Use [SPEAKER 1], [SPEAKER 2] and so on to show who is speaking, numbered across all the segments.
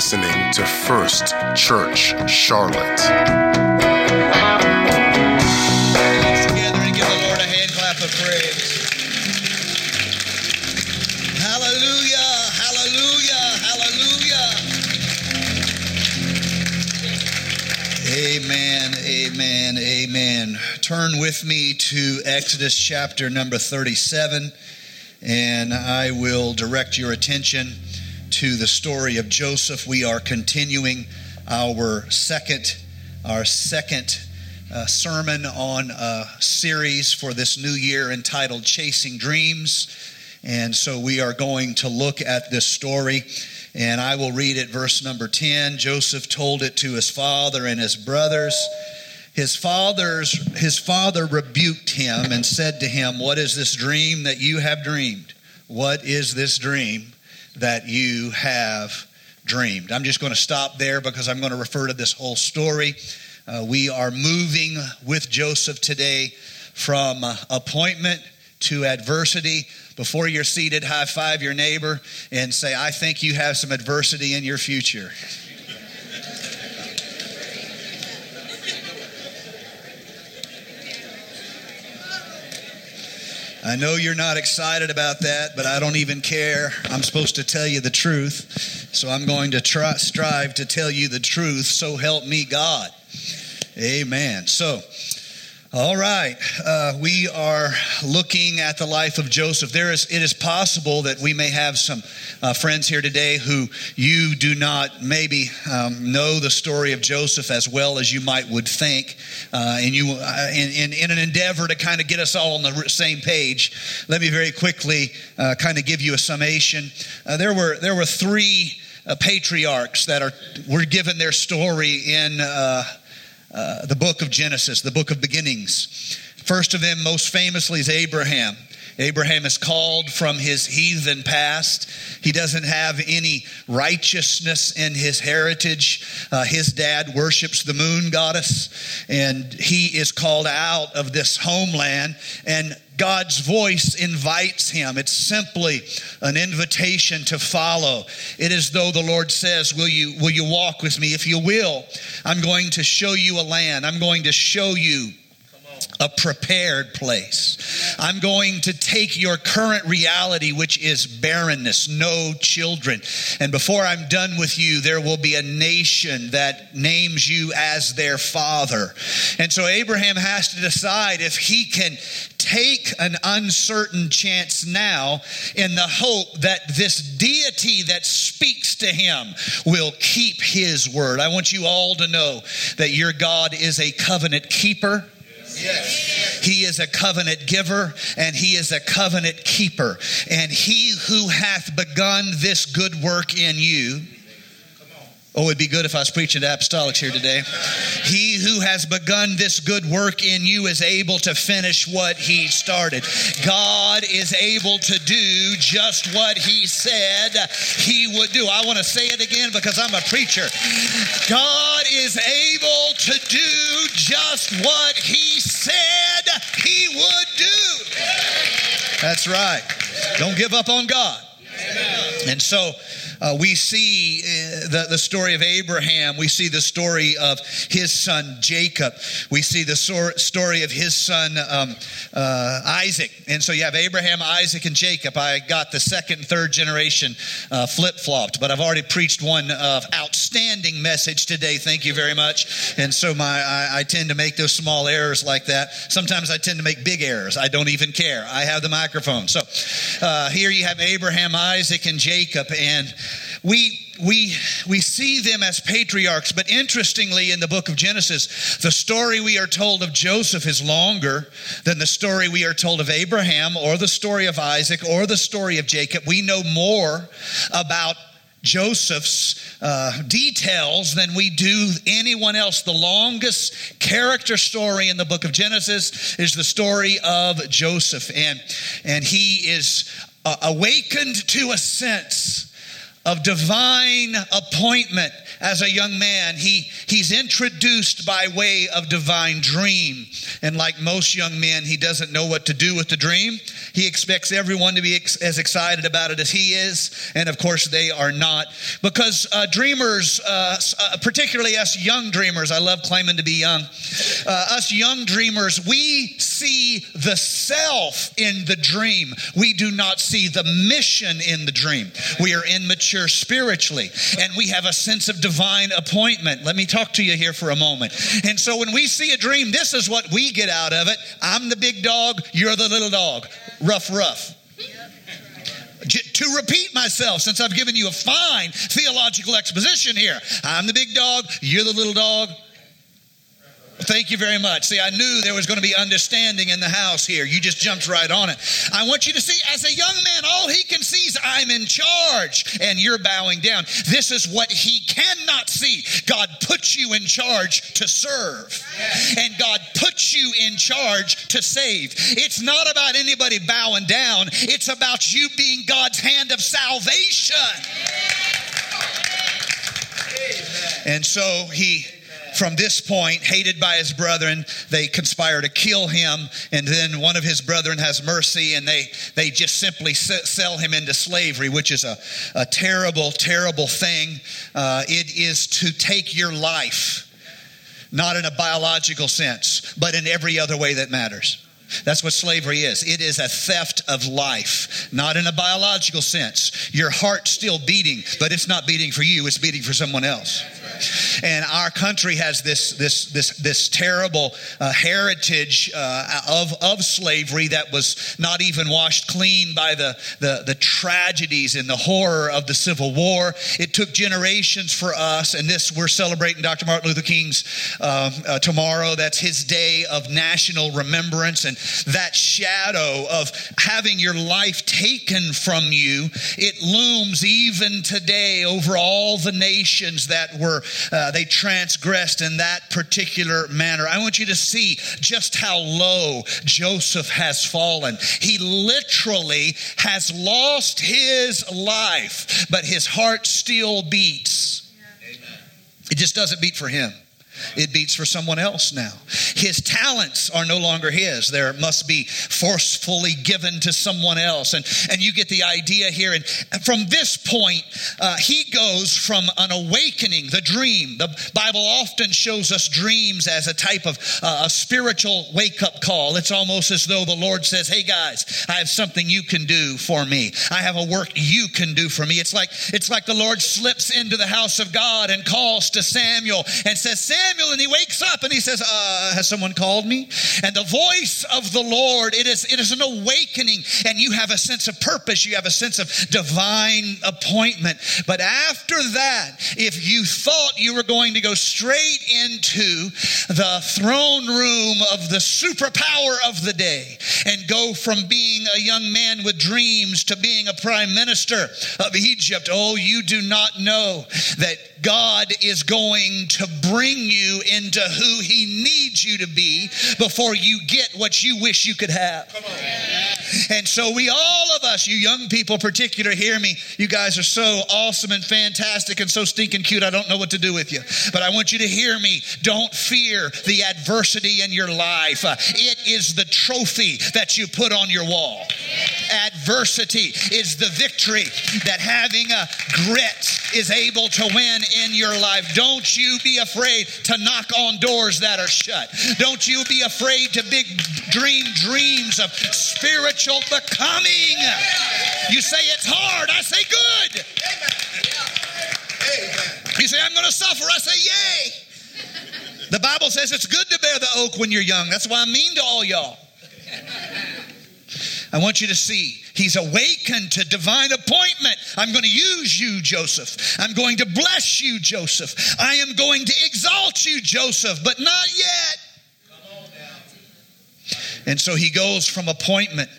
[SPEAKER 1] listening to First Church Charlotte.
[SPEAKER 2] together and give the Lord a hand clap of praise. Hallelujah, hallelujah, hallelujah. Amen, amen, amen. Turn with me to Exodus chapter number 37, and I will direct your attention to the story of Joseph. We are continuing our second, our second uh, sermon on a series for this new year entitled Chasing Dreams. And so we are going to look at this story, and I will read it, verse number 10. Joseph told it to his father and his brothers. His father's his father rebuked him and said to him, What is this dream that you have dreamed? What is this dream that you have dreamed? I'm just going to stop there because I'm going to refer to this whole story. Uh, we are moving with Joseph today from uh, appointment to adversity. Before you're seated, high five your neighbor and say, I think you have some adversity in your future. I know you're not excited about that, but I don't even care. I'm supposed to tell you the truth. So I'm going to try, strive to tell you the truth. So help me God. Amen. So, all right, uh, we are looking at the life of Joseph. There is, it is possible that we may have some uh, friends here today who you do not maybe um, know the story of Joseph as well as you might would think, uh, and you, uh, in, in, in, an endeavor to kind of get us all on the same page. Let me very quickly uh, kind of give you a summation. Uh, there were there were three patriarchs that are were given their story in. Uh, the book of Genesis, the book of beginnings. First of them, most famously, is Abraham. Abraham is called from his heathen past. He doesn't have any righteousness in his heritage. Uh, his dad worships the moon goddess, and he is called out of this homeland. And God's voice invites him. It's simply an invitation to follow. It is though the Lord says, Will you, will you walk with me? If you will, I'm going to show you a land. I'm going to show you a prepared place. I'm going to take your current reality, which is barrenness, no children. And before I'm done with you, there will be a nation that names you as their father. And so Abraham has to decide if he can take an uncertain chance now in the hope that this deity that speaks to him will keep his word. I want you all to know that your God is a covenant keeper. He is a covenant giver and he is a covenant keeper. And he who hath begun this good work in you, Oh, it'd be good if I was preaching to apostolics here today. He who has begun this good work in you is able to finish what he started. God is able to do just what he said he would do. I want to say it again because I'm a preacher. God is able to do just what That's right. Don't give up on God. And so, uh, we see the, the story of Abraham. We see the story of his son Jacob. We see the so- story of his son um, uh, Isaac. And so you have Abraham, Isaac, and Jacob. I got the second and third generation uh, flip flopped, but I've already preached one outstanding message today. Thank you very much. And so my I, I tend to make those small errors like that. Sometimes I tend to make big errors. I don't even care. I have the microphone. So uh, here you have Abraham, Isaac, and Jacob, and we we we see them as patriarchs but interestingly in the book of genesis the story we are told of joseph is longer than the story we are told of abraham or the story of isaac or the story of jacob we know more about Joseph's uh, details than we do anyone else. The longest character story in the book of Genesis is the story of Joseph, and and he is uh, awakened to a sense of divine appointment as a young man, he, he's introduced by way of divine dream. And like most young men, he doesn't know what to do with the dream. He expects everyone to be ex- as excited about it as he is. And of course, they are not. Because uh, dreamers, uh, uh, particularly us young dreamers, I love claiming to be young. Uh, us young dreamers, we see the self in the dream. We do not see the mission in the dream. We are immature spiritually, and we have a sense of divine appointment. Let me talk to you here for a moment. And so when we see a dream, this is what we get out of it. I'm the big dog, you're the little dog. Rough, rough. To repeat myself, since I've given you a fine theological exposition here, I'm the big dog, you're the little dog. Thank you very much. See, I knew there was going to be understanding in the house here. You just jumped right on it. I want you to see, as a young man, all he can see is I'm in charge and you're bowing down. This is what he cannot see. God puts you in charge to serve, and God puts you in charge to save. It's not about anybody bowing down, it's about you being God's hand of salvation. And so he from this point, hated by his brethren, they conspire to kill him. And then one of his brethren has mercy and they, they just simply sell him into slavery, which is a, a terrible, terrible thing. Uh, it is to take your life, not in a biological sense, but in every other way that matters. That's what slavery is. It is a theft of life, not in a biological sense. Your heart's still beating, but it's not beating for you, it's beating for someone else. And our country has this, this, this, this terrible uh, heritage uh, of, of slavery that was not even washed clean by the, the, the tragedies and the horror of the Civil War. It took generations for us, and this, we're celebrating Dr. Martin Luther King's uh, uh, tomorrow. That's his day of national remembrance. And that shadow of having your life taken from you, it looms even today over all the nations that were uh, they transgressed in that particular manner. I want you to see just how low Joseph has fallen. He literally has lost his life, but his heart still beats. It just doesn't beat for him. It beats for someone else now. His talents are no longer his. There must be forcefully given to someone else. And, and you get the idea here. And from this point, uh, he goes from an awakening, the dream. The Bible often shows us dreams as a type of uh, a spiritual wake up call. It's almost as though the Lord says, Hey guys, I have something you can do for me. I have a work you can do for me. It's like, it's like the Lord slips into the house of God and calls to Samuel and says, Samuel, Samuel and he wakes up and he says, uh, Has someone called me? And the voice of the Lord, it is, it is an awakening, and you have a sense of purpose, you have a sense of divine appointment. But after that, if you thought you were going to go straight into the throne room of the superpower of the day and go from being a young man with dreams to being a prime minister of Egypt, oh, you do not know that God is going to bring you into who He needs you to be before you get what you wish you could have. And so, we all of us, you young people, particular, hear me. You guys are so awesome and fantastic and so stinking cute. I don't know what to do with you. But I want you to hear me. Don't fear the adversity in your life, uh, it is the trophy that you put on your wall. Adversity is the victory that having a grit is able to win in your life. Don't you be afraid to knock on doors that are shut. Don't you be afraid to big dream dreams of spiritual becoming. You say it's hard. I say good. You say I'm going to suffer. I say yay. The Bible says it's good to bear the oak when you're young. That's why I'm mean to all y'all. I want you to see he's awakened to divine appointment. I'm going to use you, Joseph. I'm going to bless you, Joseph. I am going to exalt you, Joseph, but not yet. And so he goes from appointment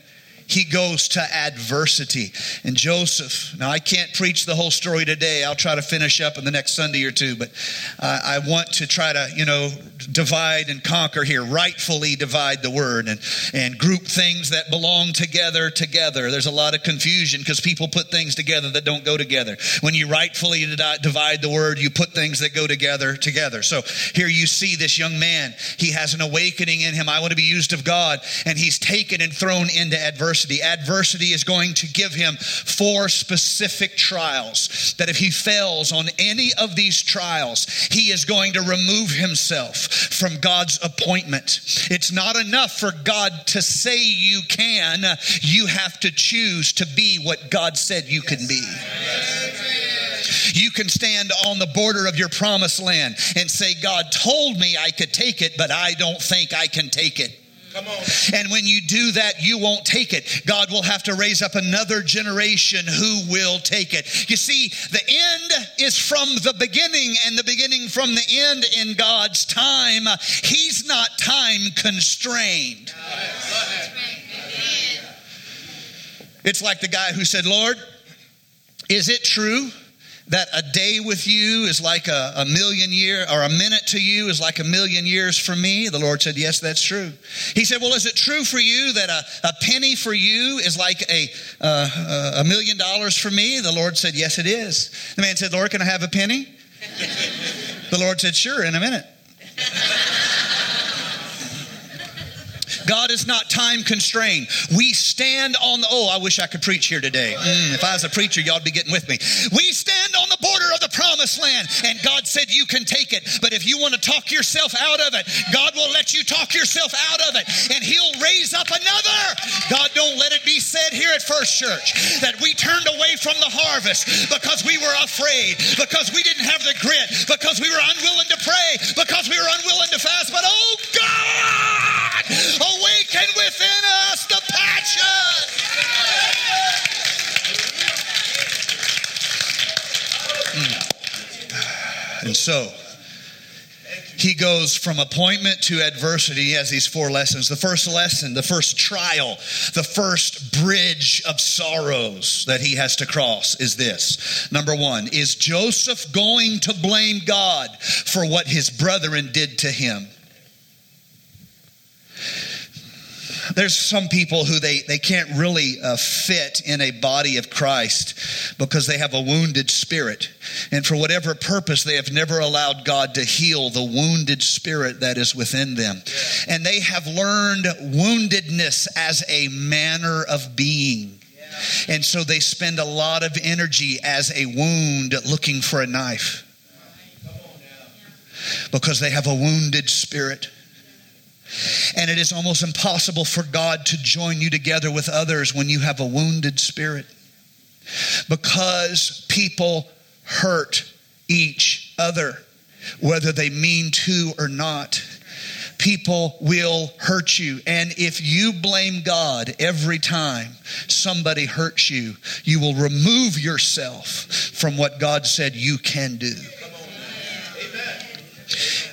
[SPEAKER 2] he goes to adversity. And Joseph, now I can't preach the whole story today. I'll try to finish up in the next Sunday or two, but uh, I want to try to, you know, divide and conquer here, rightfully divide the word and, and group things that belong together together. There's a lot of confusion because people put things together that don't go together. When you rightfully divide the word, you put things that go together together. So here you see this young man. He has an awakening in him. I want to be used of God. And he's taken and thrown into adversity. Adversity is going to give him four specific trials that if he fails on any of these trials, he is going to remove himself from God's appointment. It's not enough for God to say you can, you have to choose to be what God said you can be. You can stand on the border of your promised land and say, God told me I could take it, but I don't think I can take it. And when you do that, you won't take it. God will have to raise up another generation who will take it. You see, the end is from the beginning, and the beginning from the end in God's time. He's not time constrained. It's like the guy who said, Lord, is it true that a day with you is like a, a, million year or a minute to you is like a million years for me? The lord said yes that's true. He said well is it true for you that a, a penny for you is like a, uh, a million dollars for me? The lord said yes it is. The man said lord can i have a penny? The lord said sure in a minute God is not time constrained. We stand on the, oh, I wish I could preach here today. Mm, if I was a preacher, y'all would be getting with me. We stand on the border of the promised land, and God said you can take it. But if you want to talk yourself out of it, God will let you talk yourself out of it, and He'll raise up another. God, don't let it be said here at First Church that we turned away from the harvest because we were afraid, because we didn't have the grit, because we were unwilling to pray, because we were unwilling to fast. But oh God, awaken within us the passion. Hmm. And so, he goes from appointment to adversity. He has these four lessons. The first lesson, the first trial, the first bridge of sorrows that he has to cross is this. Number one, is Joseph going to blame God for what his brethren did to him? There's some people who they, they can't really uh, fit in a body of Christ because they have a wounded spirit. And for whatever purpose, they have never allowed God to heal the wounded spirit that is within them. And they have learned woundedness as a manner of being. And so they spend a lot of energy as a wound looking for a knife because they have a wounded spirit. And it is almost impossible for God to join you together with others when you have a wounded spirit. Because people hurt each other, whether they mean to or not. People will hurt you. And if you blame God every time somebody hurts you, you will remove yourself from what God said you can do.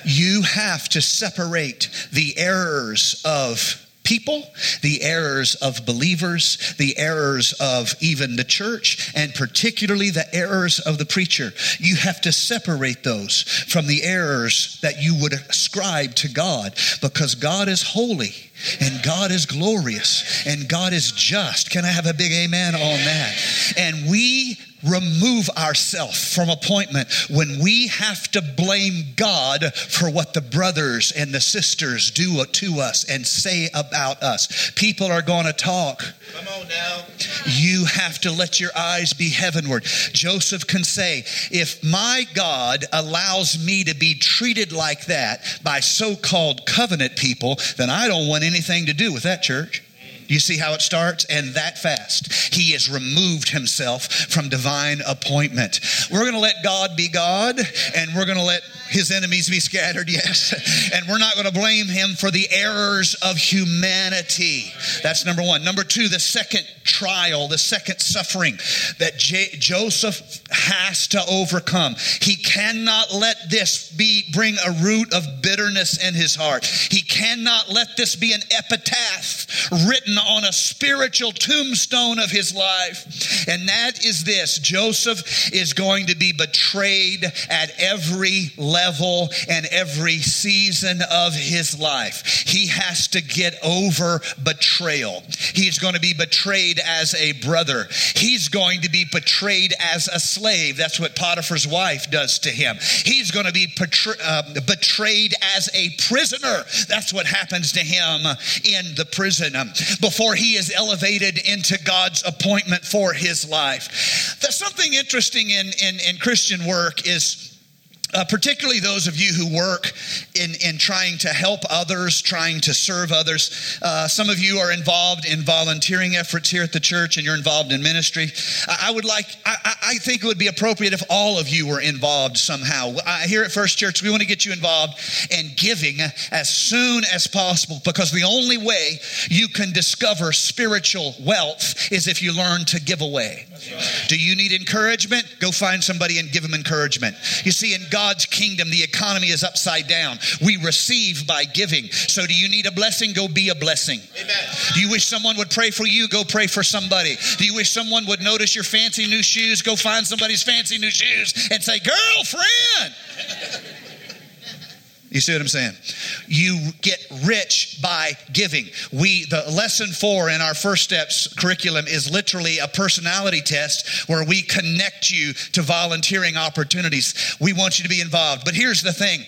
[SPEAKER 2] You have to separate the errors of people, the errors of believers, the errors of even the church, and particularly the errors of the preacher. You have to separate those from the errors that you would ascribe to God because God is holy and God is glorious and God is just. Can I have a big amen on that? And we remove ourselves from appointment when we have to blame God for what the brothers and the sisters do to us and say about us. People are going to talk. Come on now. You have to let your eyes be heavenward. Joseph can say, if my God allows me to be treated like that by so called covenant people, then I don't want anything to do with that church. You see how it starts? And that fast, he has removed himself from divine appointment. We're going to let God be God, and we're going to let his enemies be scattered, yes. And we're not going to blame him for the errors of humanity. That's number one. Number two, the second trial, the second suffering that J- Joseph has to overcome. He cannot let this be bring a root of bitterness in his heart. He cannot let this be an epitaph written on a spiritual tombstone of his life. And that is this Joseph is going to be betrayed at every level and every season of his life. He has to get over betrayal. He's going to be betrayed as a brother. He's going to be betrayed as a slave. That's what Potiphar's wife does to him. He's going to be uh, betrayed as a prisoner. That's what happens to him in the prison before he is elevated into God's appointment for his life. There's something interesting in, in, in Christian work is uh, particularly those of you who work in, in trying to help others, trying to serve others. Uh, some of you are involved in volunteering efforts here at the church and you're involved in ministry. I, I would like, I, I, think it would be appropriate if all of you were involved somehow. here at First Church, we want to get you involved in giving as soon as possible because the only way you can discover spiritual wealth is if you learn to give away. Do you need encouragement? Go find somebody and give them encouragement. You see, in God's kingdom, the economy is upside down. We receive by giving. So, do you need a blessing? Go be a blessing. Amen. Do you wish someone would pray for you? Go pray for somebody. Do you wish someone would notice your fancy new shoes? Go find somebody's fancy new shoes and say, Girlfriend. You see what I'm saying? You get rich by giving. We, the lesson four in our first steps curriculum is literally a personality test where we connect you to volunteering opportunities. We want you to be involved. But here's the thing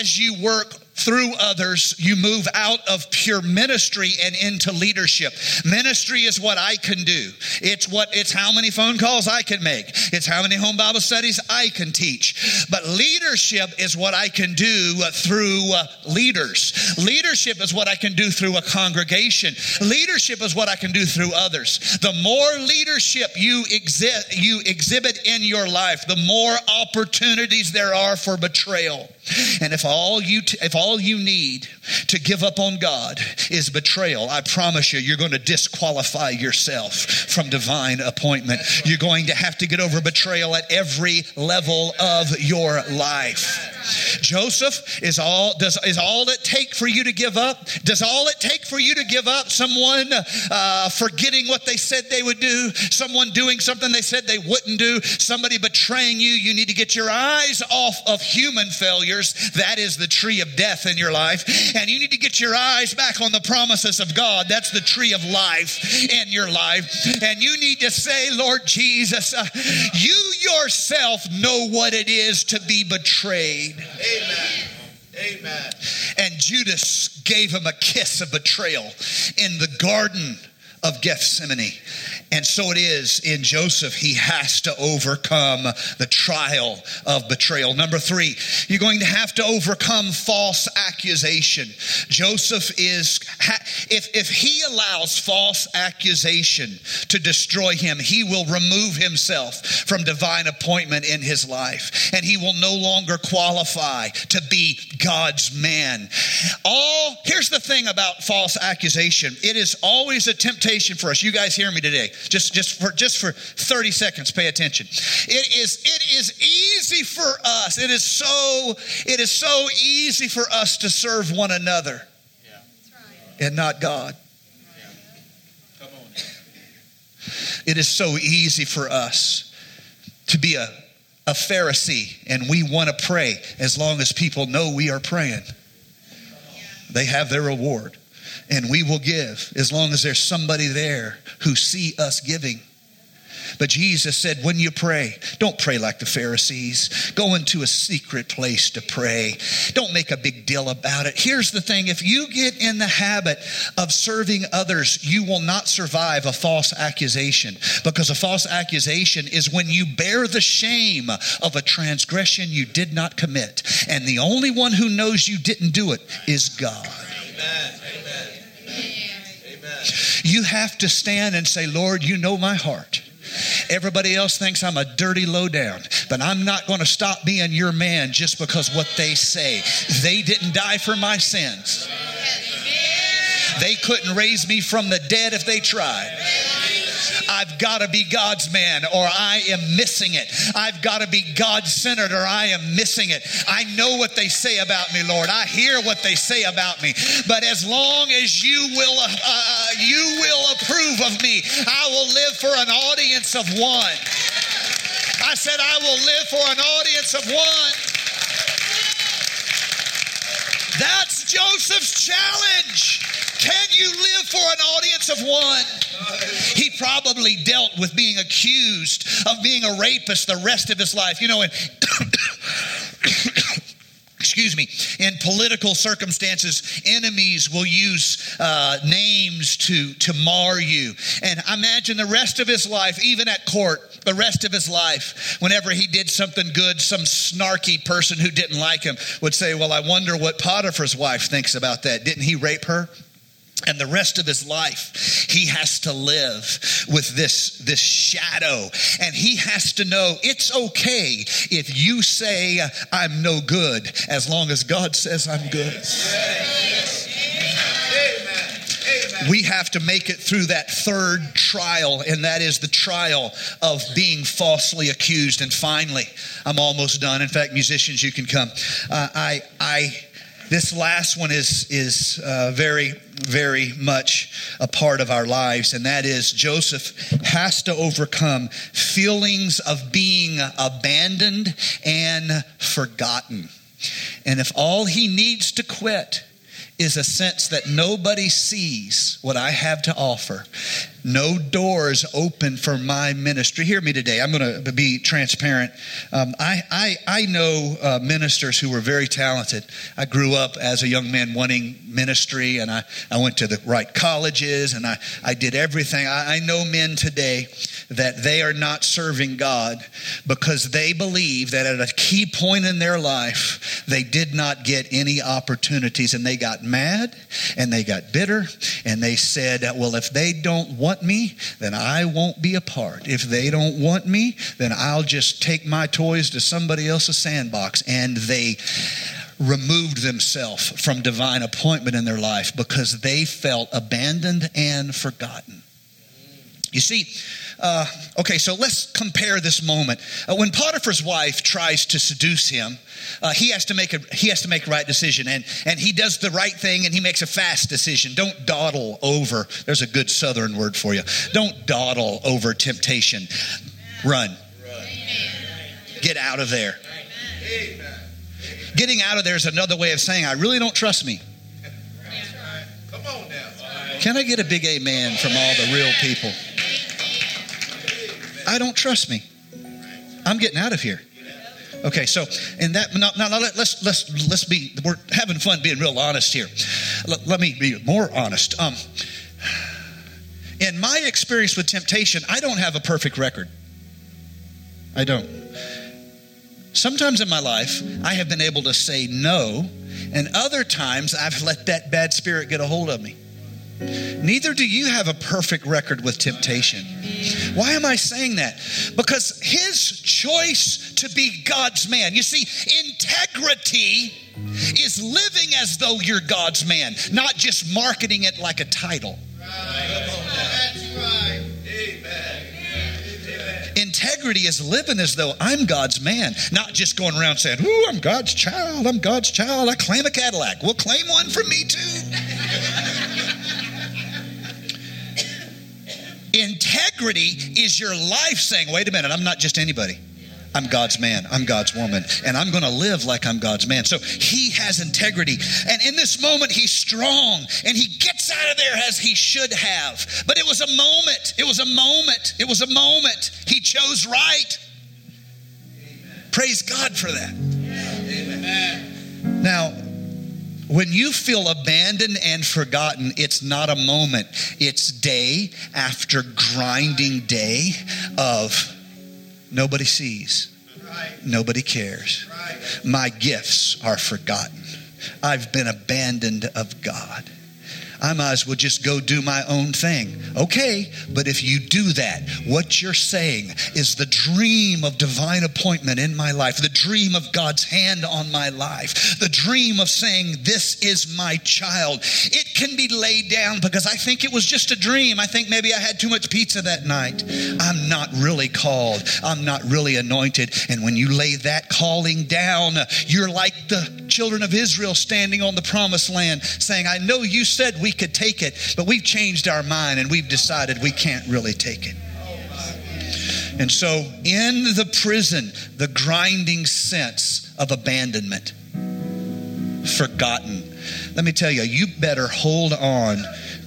[SPEAKER 2] as you work through others, you move out of pure ministry and into leadership. Ministry is what I can do. It's what it's how many phone calls I can make. It's how many home Bible studies I can teach. But leadership is what I can do through uh, leaders. Leadership is what I can do through a congregation. Leadership is what I can do through others. The more leadership you exi- you exhibit in your life, the more opportunities there are for betrayal. And if all you t- if all you need to give up on God is betrayal, I promise you you're going to disqualify yourself from divine appointment. You're going to have to get over betrayal at every level of your life. Joseph is all does is all it take for you to give up? Does all it take for you to give up someone uh, forgetting what they said they would do, someone doing something they said they wouldn't do, somebody betraying you? You need to get your eyes off of human failures. That is the tree of death in your life, and you need to get your eyes back on the promises of God. That's the tree of life in your life, and you need to say, Lord Jesus, uh, you yourself know what it is to be betrayed. Amen. Amen. Amen. And Judas gave him a kiss of betrayal in the garden of Gethsemane. And so it is in Joseph. He has to overcome the trial of betrayal. Number three, you're going to have to overcome false accusation. Joseph is, if, if he allows false accusation to destroy him, he will remove himself from divine appointment in his life. And he will no longer qualify to be God's man. All, here's the thing about false accusation it is always a temptation for us. You guys hear me today just, just for just for 30 seconds, pay attention. It is it is easy for us. It is so it is so easy for us to serve one another. Yeah. And not God. Yeah. Come on. It is so easy for us to be a, a Pharisee and we want to pray as long as people know we are praying. They have their reward and we will give as long as there's somebody there who see us giving. But Jesus said, when you pray, don't pray like the Pharisees. Go into a secret place to pray. Don't make a big deal about it. Here's the thing if you get in the habit of serving others, you will not survive a false accusation because a false accusation is when you bear the shame of a transgression you did not commit. And the only one who knows you didn't do it is God. Amen. Amen. You have to stand and say, Lord, you know my heart. Everybody else thinks I'm a dirty lowdown, but I'm not going to stop being your man just because what they say. They didn't die for my sins. They couldn't raise me from the dead if they tried. I've got to be God's man or I am missing it. I've got to be God centered or I am missing it. I know what they say about me, Lord. I hear what they say about me. But as long as you will, uh, uh, you will approve of me, I will live for an audience of one. I said, I will live for an audience of one. That's Joseph's challenge. Can you live for an audience of one? He probably dealt with being accused of being a rapist the rest of his life. You know, and excuse me, in political circumstances, enemies will use uh, names to, to mar you. And imagine the rest of his life, even at court, the rest of his life, whenever he did something good, some snarky person who didn't like him would say, Well, I wonder what Potiphar's wife thinks about that. Didn't he rape her? And the rest of his life he has to live with this this shadow and he has to know it's okay if you say i'm no good as long as god says i'm good we have to make it through that third trial, and that is the trial of being falsely accused. And finally, I'm almost done. In fact, musicians, you can come. Uh, I, I, this last one is is uh, very very much a part of our lives, and that is Joseph has to overcome feelings of being abandoned and forgotten. And if all he needs to quit is a sense that nobody sees what I have to offer, no doors open for my ministry. Hear me today. I'm going to be transparent. Um, I, I, I know uh, ministers who were very talented. I grew up as a young man wanting ministry, and I, I went to the right colleges, and I, I did everything. I, I know men today that they are not serving God because they believe that at a key point in their life, they did not get any opportunities, and they got mad, and they got bitter, and they said, Well, if they don't want want me, then I won't be a part. If they don't want me, then I'll just take my toys to somebody else's sandbox. And they removed themselves from divine appointment in their life because they felt abandoned and forgotten. You see, uh, okay, so let's compare this moment. Uh, when Potiphar's wife tries to seduce him, uh, he has to make a he has to make a right decision, and and he does the right thing, and he makes a fast decision. Don't dawdle over. There's a good Southern word for you. Don't dawdle over temptation. Run. Get out of there. Getting out of there is another way of saying I really don't trust me. Can I get a big amen from all the real people? I don't trust me. I'm getting out of here. Okay, so in that now, now let's let's let's be we're having fun being real honest here. Let, let me be more honest. Um, in my experience with temptation, I don't have a perfect record. I don't. Sometimes in my life, I have been able to say no, and other times I've let that bad spirit get a hold of me. Neither do you have a perfect record with temptation. Why am I saying that? Because his choice to be God's man. You see, integrity is living as though you're God's man, not just marketing it like a title. Integrity is living as though I'm God's man, not just going around saying, Ooh, I'm God's child, I'm God's child, I claim a Cadillac. Well, claim one for me too. Integrity is your life saying, wait a minute, I'm not just anybody. I'm God's man. I'm God's woman. And I'm going to live like I'm God's man. So he has integrity. And in this moment, he's strong and he gets out of there as he should have. But it was a moment. It was a moment. It was a moment. He chose right. Amen. Praise God for that. Amen. Now, when you feel abandoned and forgotten, it's not a moment, it's day after grinding day of nobody sees, nobody cares. My gifts are forgotten. I've been abandoned of God. I might as well just go do my own thing. Okay, but if you do that, what you're saying is the dream of divine appointment in my life, the dream of God's hand on my life, the dream of saying, This is my child. It can be laid down because I think it was just a dream. I think maybe I had too much pizza that night. I'm not really called, I'm not really anointed. And when you lay that calling down, you're like the children of Israel standing on the promised land saying, I know you said we could take it, but we've changed our mind and we've decided we can't really take it. And so, in the prison, the grinding sense of abandonment, forgotten. Let me tell you, you better hold on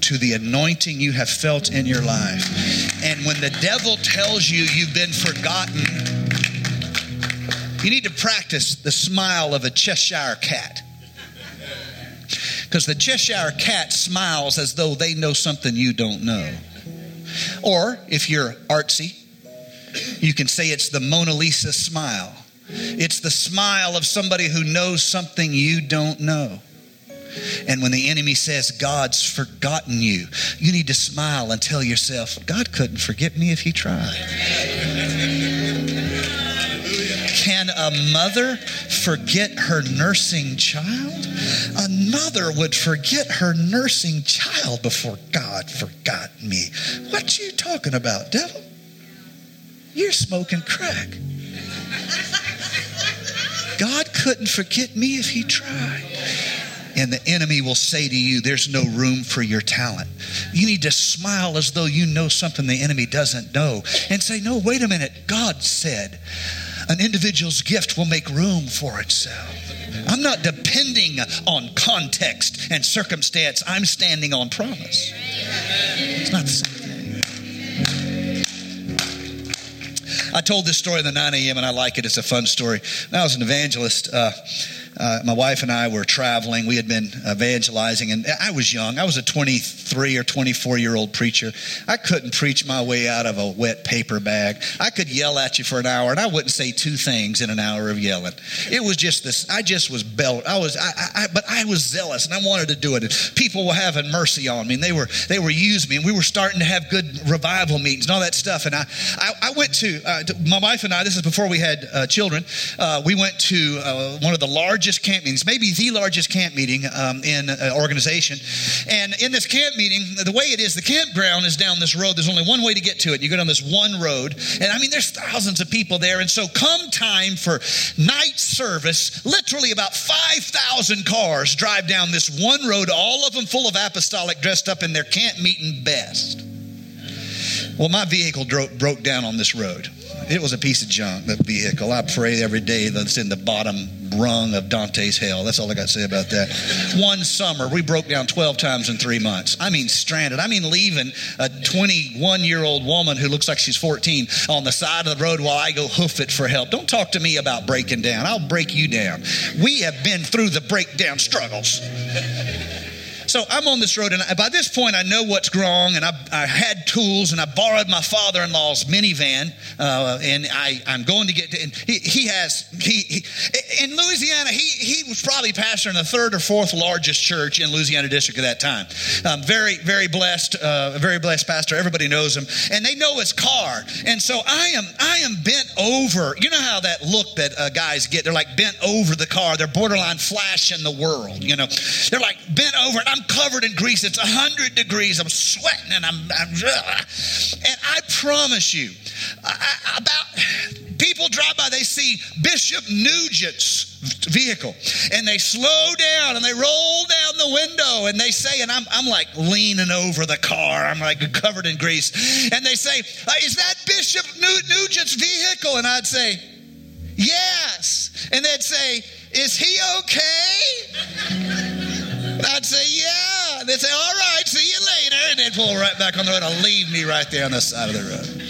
[SPEAKER 2] to the anointing you have felt in your life. And when the devil tells you you've been forgotten, you need to practice the smile of a Cheshire cat. Because the Cheshire cat smiles as though they know something you don't know. Or if you're artsy, you can say it's the Mona Lisa smile. It's the smile of somebody who knows something you don't know. And when the enemy says, God's forgotten you, you need to smile and tell yourself, God couldn't forget me if he tried. Can a mother forget her nursing child? Another would forget her nursing child before God forgot me. What you talking about, devil? You're smoking crack. God couldn't forget me if he tried. And the enemy will say to you, There's no room for your talent. You need to smile as though you know something the enemy doesn't know and say, No, wait a minute. God said an individual's gift will make room for itself. I'm not depending on context and circumstance, I'm standing on promise. It's not the same thing. I told this story in the 9 a.m. and I like it. It's a fun story. When I was an evangelist, uh, uh, my wife and I were traveling. We had been evangelizing, and I was young. I was a 23 or 24 year old preacher. I couldn't preach my way out of a wet paper bag. I could yell at you for an hour, and I wouldn't say two things in an hour of yelling. It was just this. I just was belt. I was, I, I, but I was zealous, and I wanted to do it. And people were having mercy on me, and they were they were using me, and we were starting to have good revival meetings and all that stuff. And I I, I went to, uh, to, my wife and I. This is before we had uh, children. Uh, we went to uh, one of the largest largest camp meetings, maybe the largest camp meeting um, in an organization. And in this camp meeting, the way it is, the campground is down this road. There's only one way to get to it. You go down this one road. And I mean, there's thousands of people there. And so, come time for night service, literally about 5,000 cars drive down this one road, all of them full of apostolic dressed up in their camp meeting best. Well, my vehicle dro- broke down on this road. It was a piece of junk, that vehicle. I pray every day that it's in the bottom rung of Dante's hell. That's all I got to say about that. One summer, we broke down 12 times in three months. I mean, stranded. I mean, leaving a 21 year old woman who looks like she's 14 on the side of the road while I go hoof it for help. Don't talk to me about breaking down. I'll break you down. We have been through the breakdown struggles. So I'm on this road, and by this point, I know what's wrong, and I, I had tools, and I borrowed my father-in-law's minivan, uh, and I, I'm going to get. To, and he, he has he, he, in Louisiana. He he was probably pastor in the third or fourth largest church in Louisiana district at that time. Um, very very blessed, uh, very blessed pastor. Everybody knows him, and they know his car. And so I am I am bent over. You know how that look that uh, guys get? They're like bent over the car. They're borderline flash in the world. You know, they're like bent over, and I'm covered in grease. It's 100 degrees. I'm sweating and I'm, I'm and I promise you, I, about people drive by, they see Bishop Nugent's vehicle and they slow down and they roll down the window and they say, and I'm, I'm like leaning over the car, I'm like covered in grease, and they say, uh, Is that Bishop Nugent's vehicle? And I'd say, Yes. And they'd say, Is he okay? I'd say, yeah. They'd say, all right, see you later. And they'd pull right back on the road and leave me right there on the side of the road.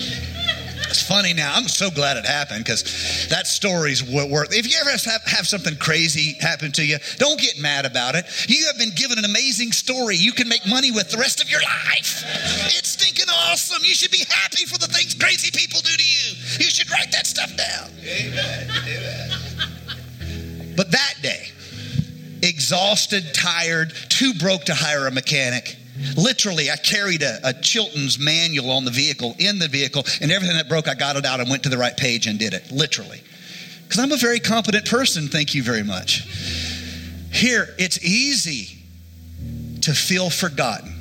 [SPEAKER 2] It's funny now. I'm so glad it happened because that story's worth. If you ever have, have something crazy happen to you, don't get mad about it. You have been given an amazing story you can make money with the rest of your life. It's stinking awesome. You should be happy for the things crazy people do to you. You should write that stuff down. Amen. Amen. Exhausted, tired, too broke to hire a mechanic. Literally, I carried a, a, Chilton's manual on the vehicle, in the vehicle, and everything that broke, I got it out and went to the right page and did it. Literally. Because I'm a very competent person, thank you very much. Here, it's easy to feel forgotten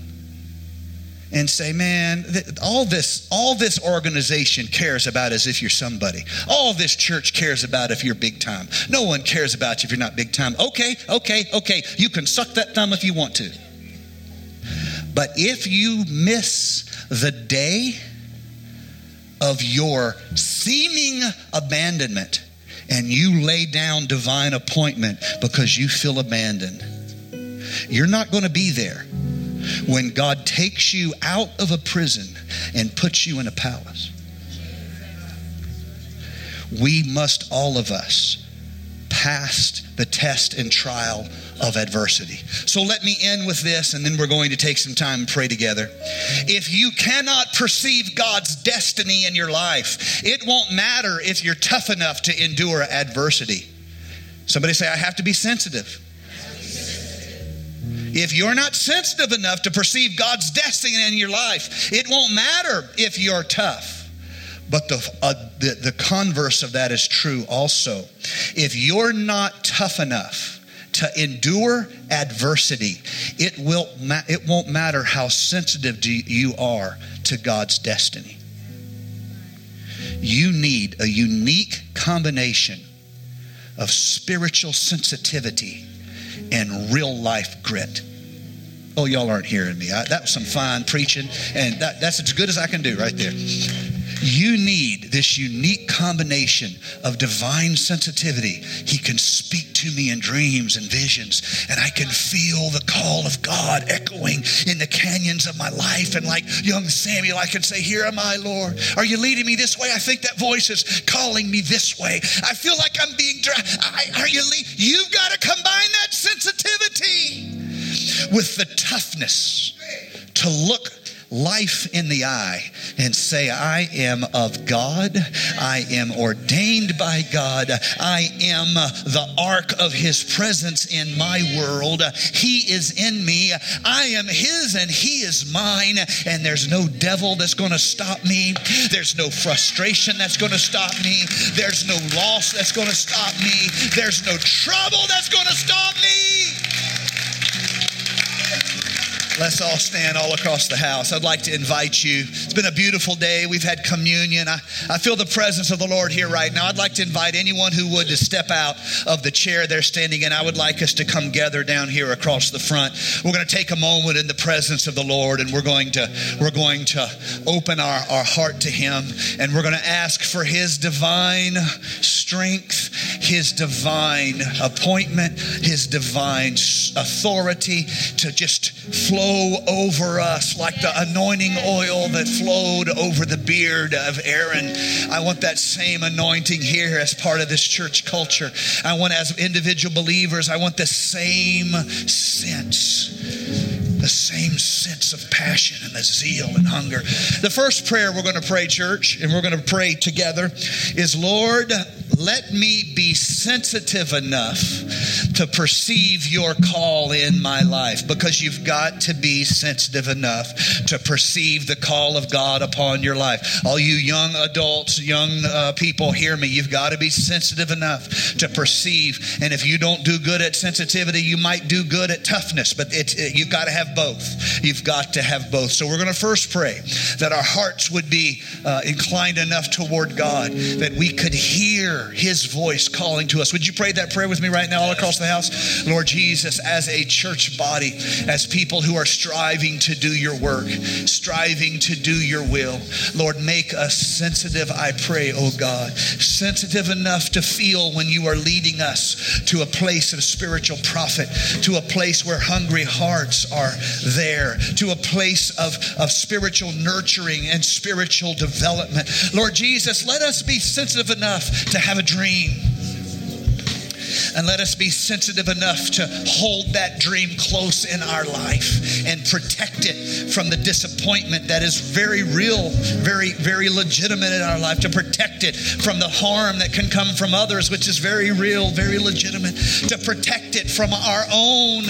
[SPEAKER 2] and say, man, all this, all this organization cares about as if you're somebody. All this church cares about if you're big time. No one cares about you if you're not big time. Okay, okay, okay. You can suck that thumb if you want to. But if you miss the day of your seeming abandonment and you lay down divine appointment because you feel abandoned, you're not going to be there when God takes you out of a prison and puts you in a palace. We must, all of us, pass the test and trial of adversity. So let me end with this, and then we're going to take some time and pray together. If you cannot perceive God's destiny in your life, it won't matter if you're tough enough to endure adversity. Somebody say, I have to be sensitive. If you're not sensitive enough to perceive God's destiny in your life, it won't matter if you're tough. But the, uh, the, the converse of that is true also. If you're not tough enough to endure adversity, it, will ma- it won't matter how sensitive you are to God's destiny. You need a unique combination of spiritual sensitivity and real life grit. Oh, y'all aren't hearing me. I, that was some fine preaching, and that, that's as good as I can do right there. You need this unique combination of divine sensitivity. He can speak to me in dreams and visions, and I can feel the call of God echoing in the canyons of my life. And like young Samuel, I can say, Here am I, Lord. Are you leading me this way? I think that voice is calling me this way. I feel like I'm being dry. Are you leading? You've got to combine that sensitivity with the toughness to look life in the eye and say, I am of God. I am ordained by God. I am the ark of his presence in my world. He is in me. I am his and he is mine. And there's no devil that's going to stop me. There's no frustration that's going to stop me. There's no loss that's going to stop me. There's no trouble that's going to stop me. Let's all stand all across the house. I'd like to invite you. It's been a beautiful day. We've had communion. I, I feel the presence of the Lord here right now. I'd like to invite anyone who would to step out of the chair they're standing in. I would like us to come gather down here across the front. We're going to take a moment in the presence of the Lord and we're going to we're going to open our, our heart to him and we're going to ask for his divine strength, his divine appointment, his divine authority to just flow flow over us like the anointing oil that flowed over the beard of Aaron. I want that same anointing here as part of this church culture. I want, as individual believers, I want the same sense the same sense of passion and the zeal and hunger. The first prayer we're going to pray, church, and we're going to pray together is Lord, let me be sensitive enough to perceive your call in my life because you've got to be sensitive enough to perceive the call of God upon your life. All you young adults, young uh, people, hear me. You've got to be sensitive enough to perceive. And if you don't do good at sensitivity, you might do good at toughness, but it, it, you've got to have both. You've got to have both. So we're going to first pray that our hearts would be uh, inclined enough toward God that we could hear his voice calling to us. Would you pray that prayer with me right now all across the house? Lord Jesus, as a church body, as people who are striving to do your work, striving to do your will, Lord, make us sensitive, I pray, oh God, sensitive enough to feel when you are leading us to a place of spiritual profit, to a place where hungry hearts are there, to a place of, of spiritual nurturing and spiritual development. Lord Jesus, let us be sensitive enough to have a dream And let us be sensitive enough to hold that dream close in our life and protect it from the disappointment that is very real, very, very legitimate in our life, to protect it from the harm that can come from others, which is very real, very legitimate, to protect it from our own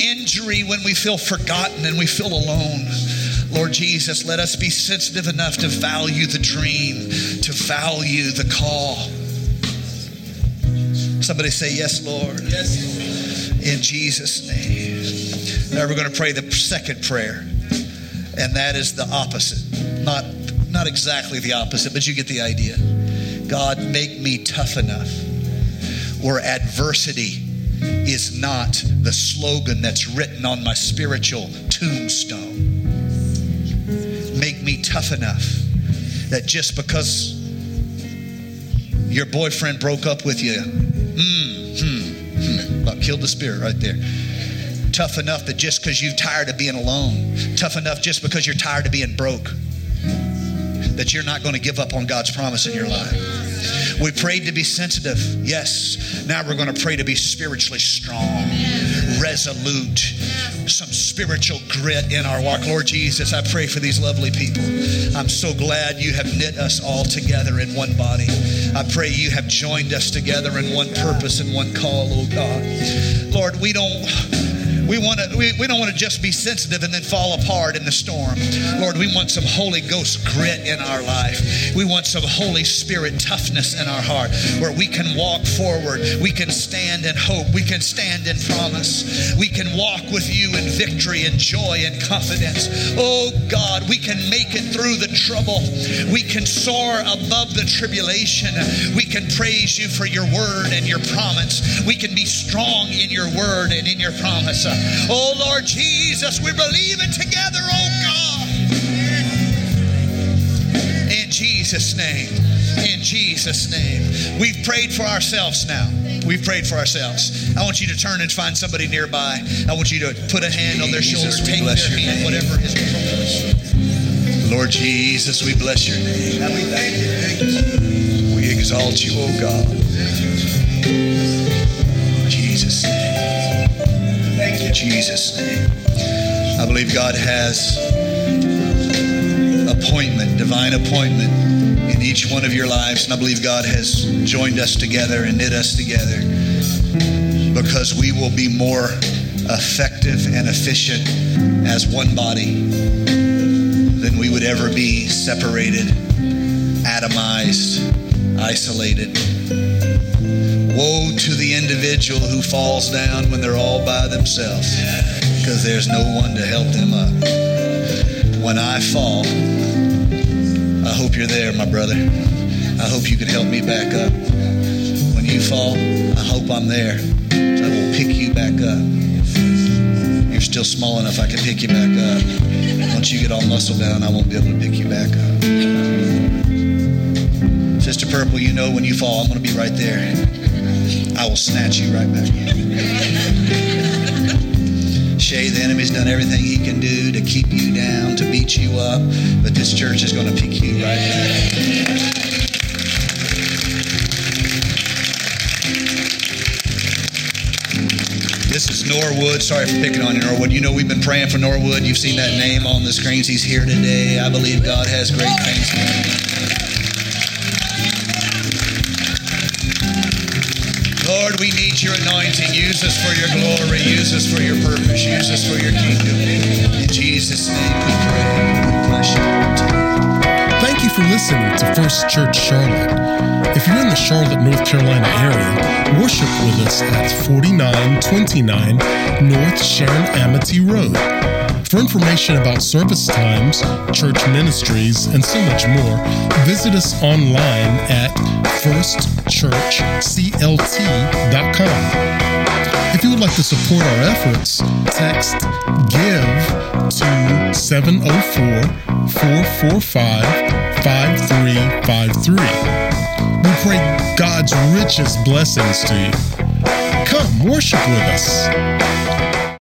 [SPEAKER 2] injury when we feel forgotten and we feel alone. Lord Jesus, let us be sensitive enough to value the dream, to value the call. Somebody say, Yes, Lord.
[SPEAKER 3] Yes, Lord.
[SPEAKER 2] In Jesus' name. Now we're going to pray the second prayer, and that is the opposite. Not, not exactly the opposite, but you get the idea. God, make me tough enough where adversity is not the slogan that's written on my spiritual tombstone. Make me tough enough that just because your boyfriend broke up with you, mm, hmm, hmm, about killed the spirit right there. Tough enough that just because you're tired of being alone, tough enough just because you're tired of being broke, that you're not going to give up on God's promise in your life. We prayed to be sensitive, yes. Now we're going to pray to be spiritually strong, resolute, some spiritual grit in our walk. Lord Jesus, I pray for these lovely people. I'm so glad you have knit us all together in one body. I pray you have joined us together in one purpose and one call, oh God. Lord, we don't we want to we, we don't want to just be sensitive and then fall apart in the storm. Lord we want some holy ghost grit in our life. We want some holy spirit toughness in our heart where we can walk forward. We can stand in hope. We can stand in promise. We can walk with you in victory and joy and confidence. Oh god we can make it through the trouble. We can soar above the tribulation. We can praise you for your word and your promise. We can be strong in your word and in your promise Oh Lord Jesus, we believe it together, oh God. In Jesus' name. In Jesus' name. We've prayed for ourselves now. We've prayed for ourselves. I want you to turn and find somebody nearby. I want you to put a hand on their shoulder, take their hand, whatever is. Lord Jesus, we bless your name. And we thank you. We exalt you, oh God. Jesus' name. Jesus' name. I believe God has appointment, divine appointment in each one of your lives. And I believe God has joined us together and knit us together because we will be more effective and efficient as one body than we would ever be separated, atomized, isolated. Woe to the individual who falls down when they're all by themselves because there's no one to help them up. When I fall, I hope you're there, my brother. I hope you can help me back up. When you fall, I hope I'm there. So I will pick you back up. You're still small enough I can pick you back up. Once you get all muscle down, I won't be able to pick you back up. Sister Purple, you know when you fall, I'm going to be right there. I will snatch you right back. Shay, the enemy's done everything he can do to keep you down, to beat you up, but this church is going to pick you right back. This is Norwood. Sorry for picking on you, Norwood. You know we've been praying for Norwood. You've seen that name on the screens. He's here today. I believe God has great things we need your anointing. Use us for your glory. Use us for your purpose. Use us for your kingdom. In Jesus' name we pray. Bless you.
[SPEAKER 4] Thank you for listening to First Church Charlotte. If you're in the Charlotte, North Carolina area, worship with us at 4929 North Sharon Amity Road. For information about service times, church ministries, and so much more, visit us online at firstchurchclt.com. If you would like to support our efforts, text GIVE to 704 445 5353. We pray God's richest blessings to you. Come worship with us.